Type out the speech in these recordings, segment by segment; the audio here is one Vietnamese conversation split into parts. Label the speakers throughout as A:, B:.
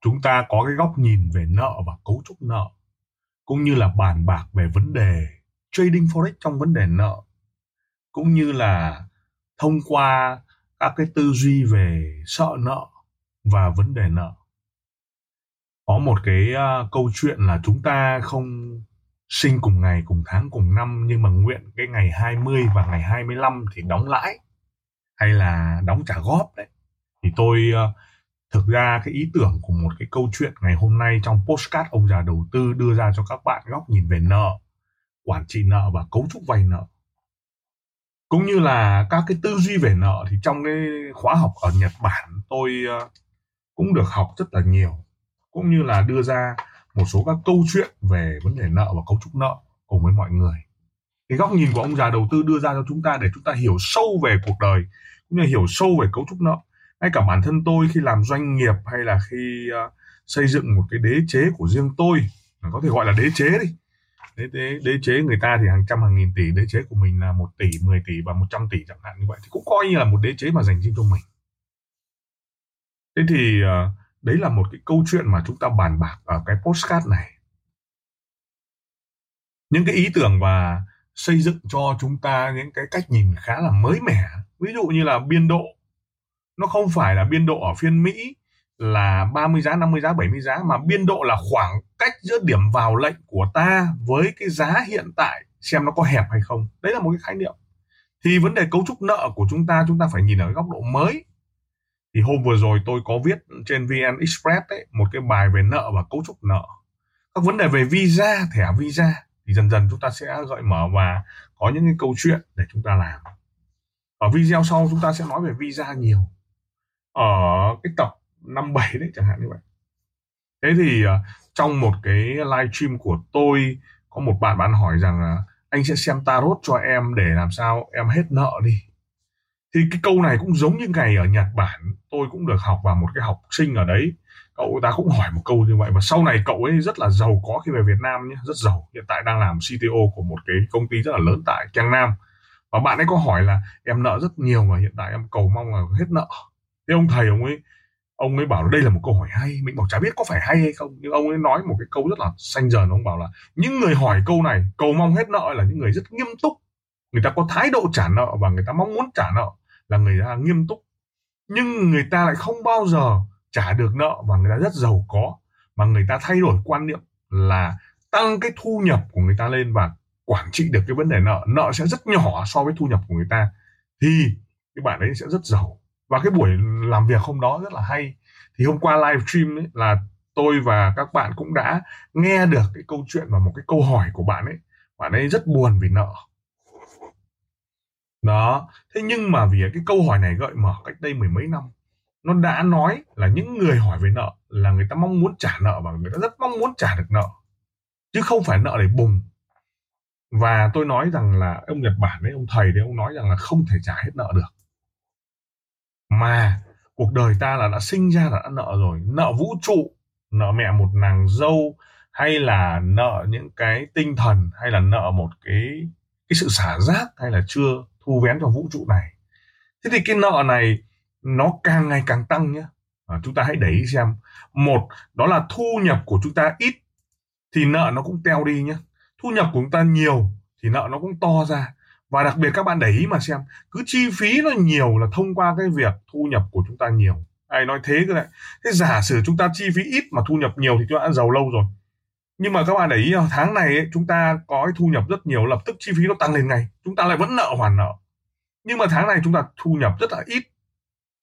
A: chúng ta có cái góc nhìn về nợ và cấu trúc nợ cũng như là bàn bạc về vấn đề trading forex trong vấn đề nợ cũng như là thông qua các cái tư duy về sợ nợ và vấn đề nợ. Có một cái uh, câu chuyện là chúng ta không sinh cùng ngày cùng tháng cùng năm nhưng mà nguyện cái ngày 20 và ngày 25 thì đóng lãi hay là đóng trả góp đấy. Thì tôi uh, thực ra cái ý tưởng của một cái câu chuyện ngày hôm nay trong postcard ông già đầu tư đưa ra cho các bạn góc nhìn về nợ, quản trị nợ và cấu trúc vay nợ. Cũng như là các cái tư duy về nợ thì trong cái khóa học ở Nhật Bản tôi ờ, cũng được học rất là nhiều. Cũng như là đưa ra một số các câu chuyện về vấn đề nợ và cấu trúc nợ cùng với mọi người. Cái góc nhìn của ông già đầu tư đưa ra cho chúng ta để chúng ta hiểu sâu về cuộc đời, cũng như hiểu sâu về cấu trúc nợ ngay cả bản thân tôi khi làm doanh nghiệp hay là khi uh, xây dựng một cái đế chế của riêng tôi có thể gọi là đế chế đi. Đế, đế, đế chế người ta thì hàng trăm hàng nghìn tỷ đế chế của mình là một tỷ 10 tỷ và 100 tỷ chẳng hạn như vậy thì cũng coi như là một đế chế mà dành riêng cho mình. Thế thì uh, đấy là một cái câu chuyện mà chúng ta bàn bạc ở cái postcard này. Những cái ý tưởng và xây dựng cho chúng ta những cái cách nhìn khá là mới mẻ. Ví dụ như là biên độ nó không phải là biên độ ở phiên Mỹ là 30 giá, 50 giá, 70 giá mà biên độ là khoảng cách giữa điểm vào lệnh của ta với cái giá hiện tại xem nó có hẹp hay không. Đấy là một cái khái niệm. Thì vấn đề cấu trúc nợ của chúng ta chúng ta phải nhìn ở góc độ mới. Thì hôm vừa rồi tôi có viết trên VN Express ấy, một cái bài về nợ và cấu trúc nợ. Các vấn đề về visa, thẻ visa thì dần dần chúng ta sẽ gợi mở và có những cái câu chuyện để chúng ta làm. Ở video sau chúng ta sẽ nói về visa nhiều ở cái tập năm bảy đấy chẳng hạn như vậy. Thế thì uh, trong một cái live stream của tôi có một bạn bạn hỏi rằng là anh sẽ xem tarot cho em để làm sao em hết nợ đi. Thì cái câu này cũng giống như ngày ở Nhật Bản tôi cũng được học vào một cái học sinh ở đấy cậu ta cũng hỏi một câu như vậy. Và sau này cậu ấy rất là giàu có khi về Việt Nam nhé rất giàu. Hiện tại đang làm CTO của một cái công ty rất là lớn tại Giang Nam. Và bạn ấy có hỏi là em nợ rất nhiều mà hiện tại em cầu mong là hết nợ thế ông thầy ông ấy ông ấy bảo đây là một câu hỏi hay, mình bảo chả biết có phải hay hay không, nhưng ông ấy nói một cái câu rất là xanh dờn ông bảo là những người hỏi câu này, cầu mong hết nợ là những người rất nghiêm túc. Người ta có thái độ trả nợ và người ta mong muốn trả nợ là người ta nghiêm túc. Nhưng người ta lại không bao giờ trả được nợ và người ta rất giàu có. Mà người ta thay đổi quan niệm là tăng cái thu nhập của người ta lên và quản trị được cái vấn đề nợ. Nợ sẽ rất nhỏ so với thu nhập của người ta. Thì cái bạn ấy sẽ rất giàu và cái buổi làm việc hôm đó rất là hay. Thì hôm qua live stream ấy, là tôi và các bạn cũng đã nghe được cái câu chuyện và một cái câu hỏi của bạn ấy. Bạn ấy rất buồn vì nợ. Đó. Thế nhưng mà vì cái câu hỏi này gợi mở cách đây mười mấy năm nó đã nói là những người hỏi về nợ là người ta mong muốn trả nợ và người ta rất mong muốn trả được nợ chứ không phải nợ để bùng. Và tôi nói rằng là ông Nhật Bản đấy ông thầy đấy ông nói rằng là không thể trả hết nợ được mà cuộc đời ta là đã sinh ra là đã nợ rồi. Nợ vũ trụ nợ mẹ một nàng dâu hay là nợ những cái tinh thần hay là nợ một cái cái sự xả rác hay là chưa thu vén cho vũ trụ này. Thế thì cái nợ này nó càng ngày càng tăng nhé à, chúng ta hãy để ý xem. Một đó là thu nhập của chúng ta ít thì nợ nó cũng teo đi nhé thu nhập của chúng ta nhiều thì nợ nó cũng to ra và đặc biệt các bạn để ý mà xem cứ chi phí nó nhiều là thông qua cái việc thu nhập của chúng ta nhiều. Ai nói thế cơ đấy. Thế giả sử chúng ta chi phí ít mà thu nhập nhiều thì chúng ta đã giàu lâu rồi. Nhưng mà các bạn để ý tháng này ấy, chúng ta có cái thu nhập rất nhiều lập tức chi phí nó tăng lên ngay. Chúng ta lại vẫn nợ hoàn nợ. Nhưng mà tháng này chúng ta thu nhập rất là ít.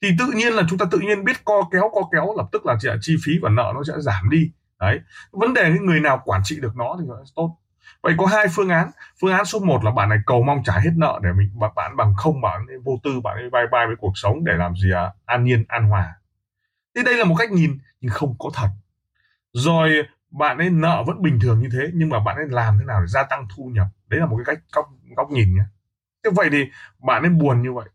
A: Thì tự nhiên là chúng ta tự nhiên biết co kéo co kéo lập tức là chi phí và nợ nó sẽ giảm đi. Đấy. Vấn đề cái người nào quản trị được nó thì nó tốt vậy có hai phương án. Phương án số 1 là bạn này cầu mong trả hết nợ để mình, bạn bằng không, bạn ấy vô tư, bạn ấy bye bye với cuộc sống để làm gì à? an nhiên, an hòa. Thì đây là một cách nhìn, nhưng không có thật. Rồi bạn ấy nợ vẫn bình thường như thế, nhưng mà bạn ấy làm thế nào để gia tăng thu nhập? Đấy là một cái cách góc góc nhìn nhé. Thế vậy thì bạn ấy buồn như vậy.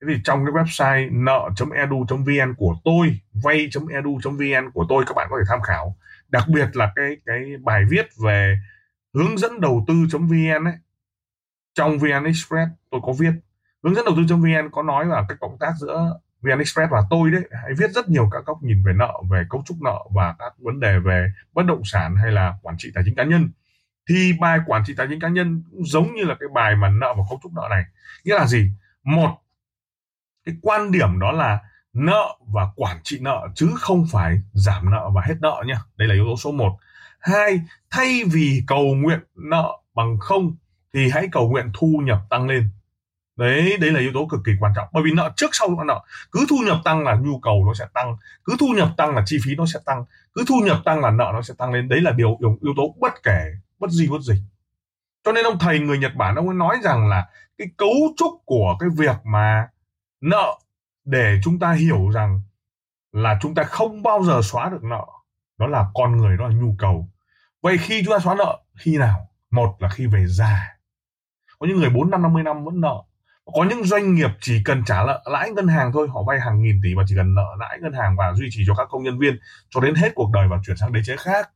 A: Thế thì trong cái website nợ.edu.vn của tôi vay.edu.vn của tôi, các bạn có thể tham khảo. Đặc biệt là cái cái bài viết về hướng dẫn đầu tư.vn ấy trong VN Express tôi có viết hướng dẫn đầu tư.vn có nói là cái cộng tác giữa VN Express và tôi đấy hãy viết rất nhiều các góc nhìn về nợ, về cấu trúc nợ và các vấn đề về bất động sản hay là quản trị tài chính cá nhân. Thì bài quản trị tài chính cá nhân cũng giống như là cái bài mà nợ và cấu trúc nợ này. Nghĩa là gì? Một, cái quan điểm đó là nợ và quản trị nợ chứ không phải giảm nợ và hết nợ nhé. Đây là yếu tố số 1. Hai, thay vì cầu nguyện nợ bằng không thì hãy cầu nguyện thu nhập tăng lên. Đấy đấy là yếu tố cực kỳ quan trọng. Bởi vì nợ trước sau nợ cứ thu nhập tăng là nhu cầu nó sẽ tăng cứ thu nhập tăng là chi phí nó sẽ tăng cứ thu nhập tăng là nợ nó sẽ tăng lên. Đấy là điều yếu, yếu tố bất kể bất di bất dịch. Cho nên ông thầy người Nhật Bản ông ấy nói rằng là cái cấu trúc của cái việc mà nợ để chúng ta hiểu rằng là chúng ta không bao giờ xóa được nợ đó là con người đó là nhu cầu vậy khi chúng ta xóa nợ khi nào? Một là khi về già. Có những người bốn năm năm mươi năm vẫn nợ. Có những doanh nghiệp chỉ cần trả lợ, lãi ngân hàng thôi họ vay hàng nghìn tỷ và chỉ cần nợ lãi ngân hàng và duy trì cho các công nhân viên cho đến hết cuộc đời và chuyển sang đế chế khác.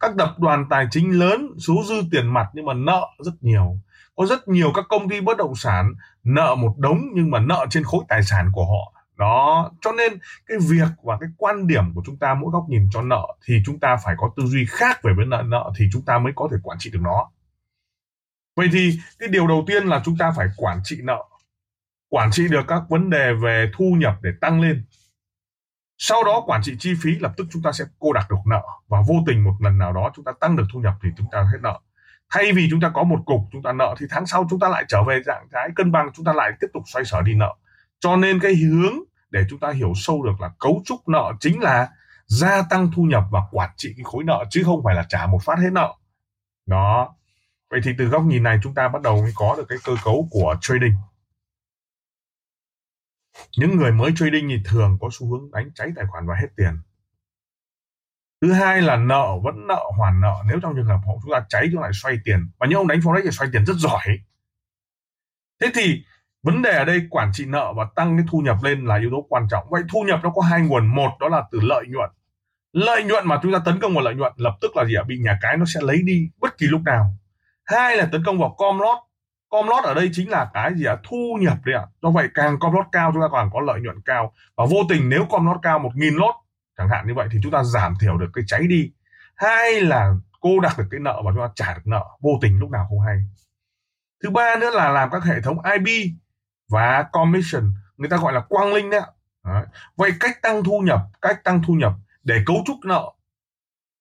A: Các tập đoàn tài chính lớn số dư tiền mặt nhưng mà nợ rất nhiều. Có rất nhiều các công ty bất động sản nợ một đống nhưng mà nợ trên khối tài sản của họ đó cho nên cái việc và cái quan điểm của chúng ta mỗi góc nhìn cho nợ thì chúng ta phải có tư duy khác về vấn nợ nợ thì chúng ta mới có thể quản trị được nó vậy thì cái điều đầu tiên là chúng ta phải quản trị nợ quản trị được các vấn đề về thu nhập để tăng lên sau đó quản trị chi phí lập tức chúng ta sẽ cô đặc được nợ và vô tình một lần nào đó chúng ta tăng được thu nhập thì chúng ta hết nợ thay vì chúng ta có một cục chúng ta nợ thì tháng sau chúng ta lại trở về trạng thái cân bằng chúng ta lại tiếp tục xoay sở đi nợ cho nên cái hướng để chúng ta hiểu sâu được là cấu trúc nợ chính là gia tăng thu nhập và quản trị cái khối nợ, chứ không phải là trả một phát hết nợ. Đó. Vậy thì từ góc nhìn này chúng ta bắt đầu mới có được cái cơ cấu của trading. Những người mới trading thì thường có xu hướng đánh cháy tài khoản và hết tiền. Thứ hai là nợ vẫn nợ hoàn nợ. Nếu trong trường hợp họ chúng ta cháy, chúng lại xoay tiền. Và những ông đánh forex thì xoay tiền rất giỏi. Thế thì vấn đề ở đây quản trị nợ và tăng cái thu nhập lên là yếu tố quan trọng. Vậy thu nhập nó có hai nguồn. Một, đó là từ lợi nhuận. Lợi nhuận mà chúng ta tấn công vào lợi nhuận, lập tức là gì ạ? Bị nhà cái nó sẽ lấy đi bất kỳ lúc nào. Hai là tấn công vào com lót com lót ở đây chính là cái gì ạ? Thu nhập đấy ạ. Do vậy càng com lót cao, chúng ta càng có lợi nhuận cao. Và vô tình nếu com lót cao một nghìn lót chẳng hạn như vậy, thì chúng ta giảm thiểu được cái cháy đi. Hai là cô đặt được cái nợ và chúng ta trả được nợ. Vô tình lúc nào không hay. Thứ ba nữa là làm các hệ thống IB và commission, người ta gọi là quang linh đấy ạ. Vậy cách tăng thu nhập, cách tăng thu nhập để cấu trúc nợ,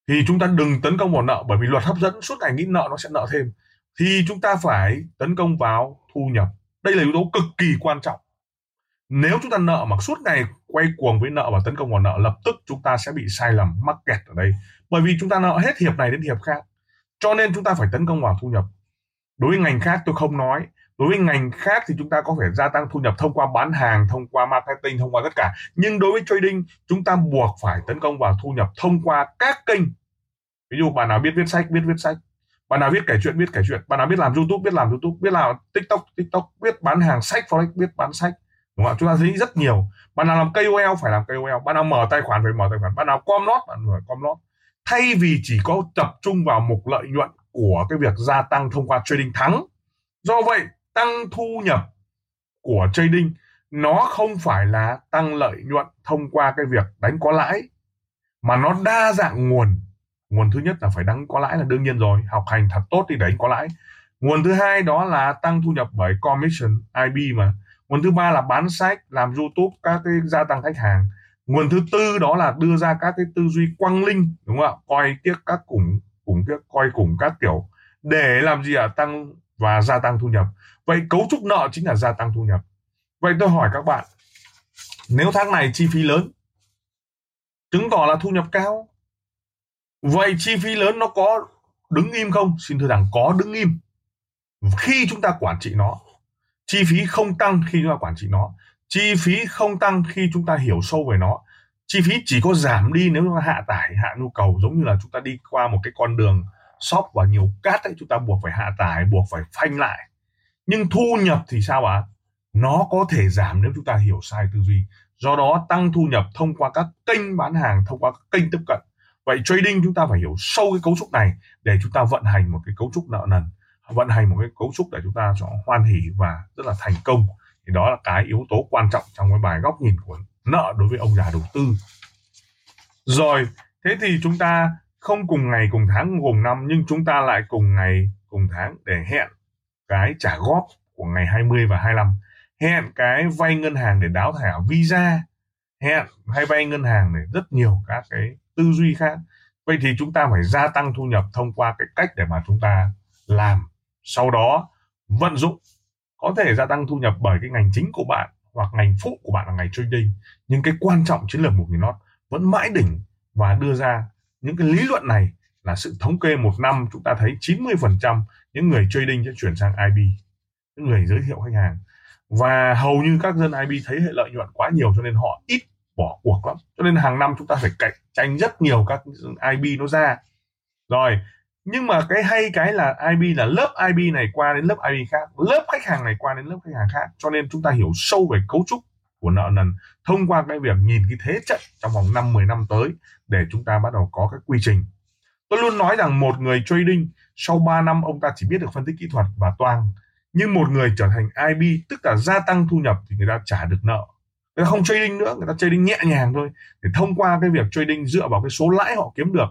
A: thì chúng ta đừng tấn công vào nợ, bởi vì luật hấp dẫn, suốt ngày nghĩ nợ nó sẽ nợ thêm. Thì chúng ta phải tấn công vào thu nhập. Đây là yếu tố cực kỳ quan trọng. Nếu chúng ta nợ mà suốt ngày quay cuồng với nợ và tấn công vào nợ, lập tức chúng ta sẽ bị sai lầm, mắc kẹt ở đây. Bởi vì chúng ta nợ hết hiệp này đến hiệp khác. Cho nên chúng ta phải tấn công vào thu nhập. Đối với ngành khác tôi không nói đối với ngành khác thì chúng ta có thể gia tăng thu nhập thông qua bán hàng, thông qua marketing, thông qua tất cả. Nhưng đối với trading, chúng ta buộc phải tấn công vào thu nhập thông qua các kênh. Ví dụ bạn nào biết viết sách, biết viết sách. Bạn nào biết kể chuyện, biết kể chuyện. Bạn nào biết làm youtube, biết làm youtube. Biết làm tiktok tiktok. Biết bán hàng sách, forex, biết bán sách. Đúng không chúng ta thấy rất nhiều. Bạn nào làm KOL, phải làm KOL. Bạn nào mở tài khoản, phải mở tài khoản. Bạn nào com lót bạn phải com lót thay vì chỉ có tập trung vào mục lợi nhuận của cái việc gia tăng thông qua trading thắng. Do vậy tăng thu nhập của trading, nó không phải là tăng lợi nhuận thông qua cái việc đánh có lãi, mà nó đa dạng nguồn. Nguồn thứ nhất là phải đánh có lãi là đương nhiên rồi, học hành thật tốt thì đánh có lãi. Nguồn thứ hai đó là tăng thu nhập bởi commission IB mà. Nguồn thứ ba là bán sách, làm YouTube, các cái gia tăng khách hàng. Nguồn thứ tư đó là đưa ra các cái tư duy quăng linh đúng không ạ? Coi tiếc các củng củng tiếc coi củng các kiểu. Để làm gì ạ? À? tăng và gia tăng thu nhập. Vậy cấu trúc nợ chính là gia tăng thu nhập. Vậy tôi hỏi các bạn, nếu tháng này chi phí lớn, chứng tỏ là thu nhập cao, vậy chi phí lớn nó có đứng im không? Xin thưa rằng có đứng im. Khi chúng ta quản trị nó, chi phí không tăng khi chúng ta quản trị nó, chi phí không tăng khi chúng ta hiểu sâu về nó, chi phí chỉ có giảm đi nếu chúng ta hạ tải, hạ nhu cầu, giống như là chúng ta đi qua một cái con đường shop và nhiều cát ấy, chúng ta buộc phải hạ tải, buộc phải phanh lại. Nhưng thu nhập thì sao ạ? Nó có thể giảm nếu chúng ta hiểu sai tư duy. Do đó, tăng thu nhập thông qua các kênh bán hàng, thông qua các kênh tiếp cận. Vậy trading chúng ta phải hiểu sâu cái cấu trúc này để chúng ta vận hành một cái cấu trúc nợ nần, vận hành một cái cấu trúc để chúng ta cho hoan hỉ và rất là thành công. Thì đó là cái yếu tố quan trọng trong cái bài góc nhìn của nợ đối với ông già đầu tư. Rồi, thế thì chúng ta không cùng ngày cùng tháng cùng năm, nhưng chúng ta lại cùng ngày cùng tháng để hẹn cái trả góp của ngày 20 và 25 hẹn cái vay ngân hàng để đáo thẻ visa, hẹn hay vay ngân hàng để rất nhiều các cái tư duy khác. Vậy thì chúng ta phải gia tăng thu nhập thông qua cái cách để mà chúng ta làm. Sau đó, vận dụng. Có thể gia tăng thu nhập bởi cái ngành chính của bạn hoặc ngành phụ của bạn là ngành trading, nhưng cái quan trọng chiến lược một nghìn nót vẫn mãi đỉnh và đưa ra những cái lý luận này là sự thống kê một năm chúng ta thấy 90% những người trading sẽ chuyển sang IB những người giới thiệu khách hàng. Và hầu như các dân IB thấy hệ lợi nhuận quá nhiều cho nên họ ít bỏ cuộc lắm. Cho nên hàng năm chúng ta phải cạnh tranh rất nhiều các IB nó ra. Rồi, nhưng mà cái hay cái là IB là lớp IB này qua đến lớp IB khác, lớp khách hàng này qua đến lớp khách hàng khác, cho nên chúng ta hiểu sâu về cấu trúc của nợ nần thông qua cái việc nhìn cái thế trận trong vòng 5 10 năm tới để chúng ta bắt đầu có các quy trình. Tôi luôn nói rằng một người trading sau 3 năm, ông ta chỉ biết được phân tích kỹ thuật và toang. Nhưng một người trở thành IB tức là gia tăng thu nhập thì người ta trả được nợ. Người ta không trading nữa, người ta trading nhẹ nhàng thôi. Để thông qua cái việc trading dựa vào cái số lãi họ kiếm được,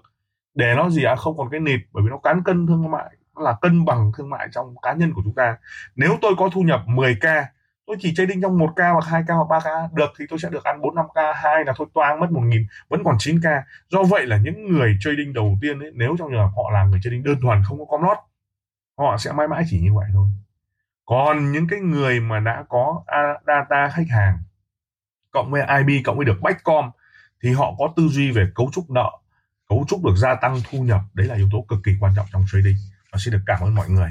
A: để nó gì à không còn cái nịt, bởi vì nó cán cân thương mại, nó là cân bằng thương mại trong cá nhân của chúng ta. Nếu tôi có thu nhập 10k tôi chỉ trading trong 1k hoặc 2k hoặc 3k được thì tôi sẽ được ăn 4 5k hai là thôi toang mất 1000 vẫn còn 9k do vậy là những người trading đầu tiên ấy, nếu trong trường hợp họ là người trading đơn thuần không có com lót họ sẽ mãi mãi chỉ như vậy thôi. Còn những cái người mà đã có à, data khách hàng cộng với IB cộng với được Backcom thì họ có tư duy về cấu trúc nợ cấu trúc được gia tăng thu nhập. Đấy là yếu tố cực kỳ quan trọng trong trading. Và xin được cảm ơn mọi người.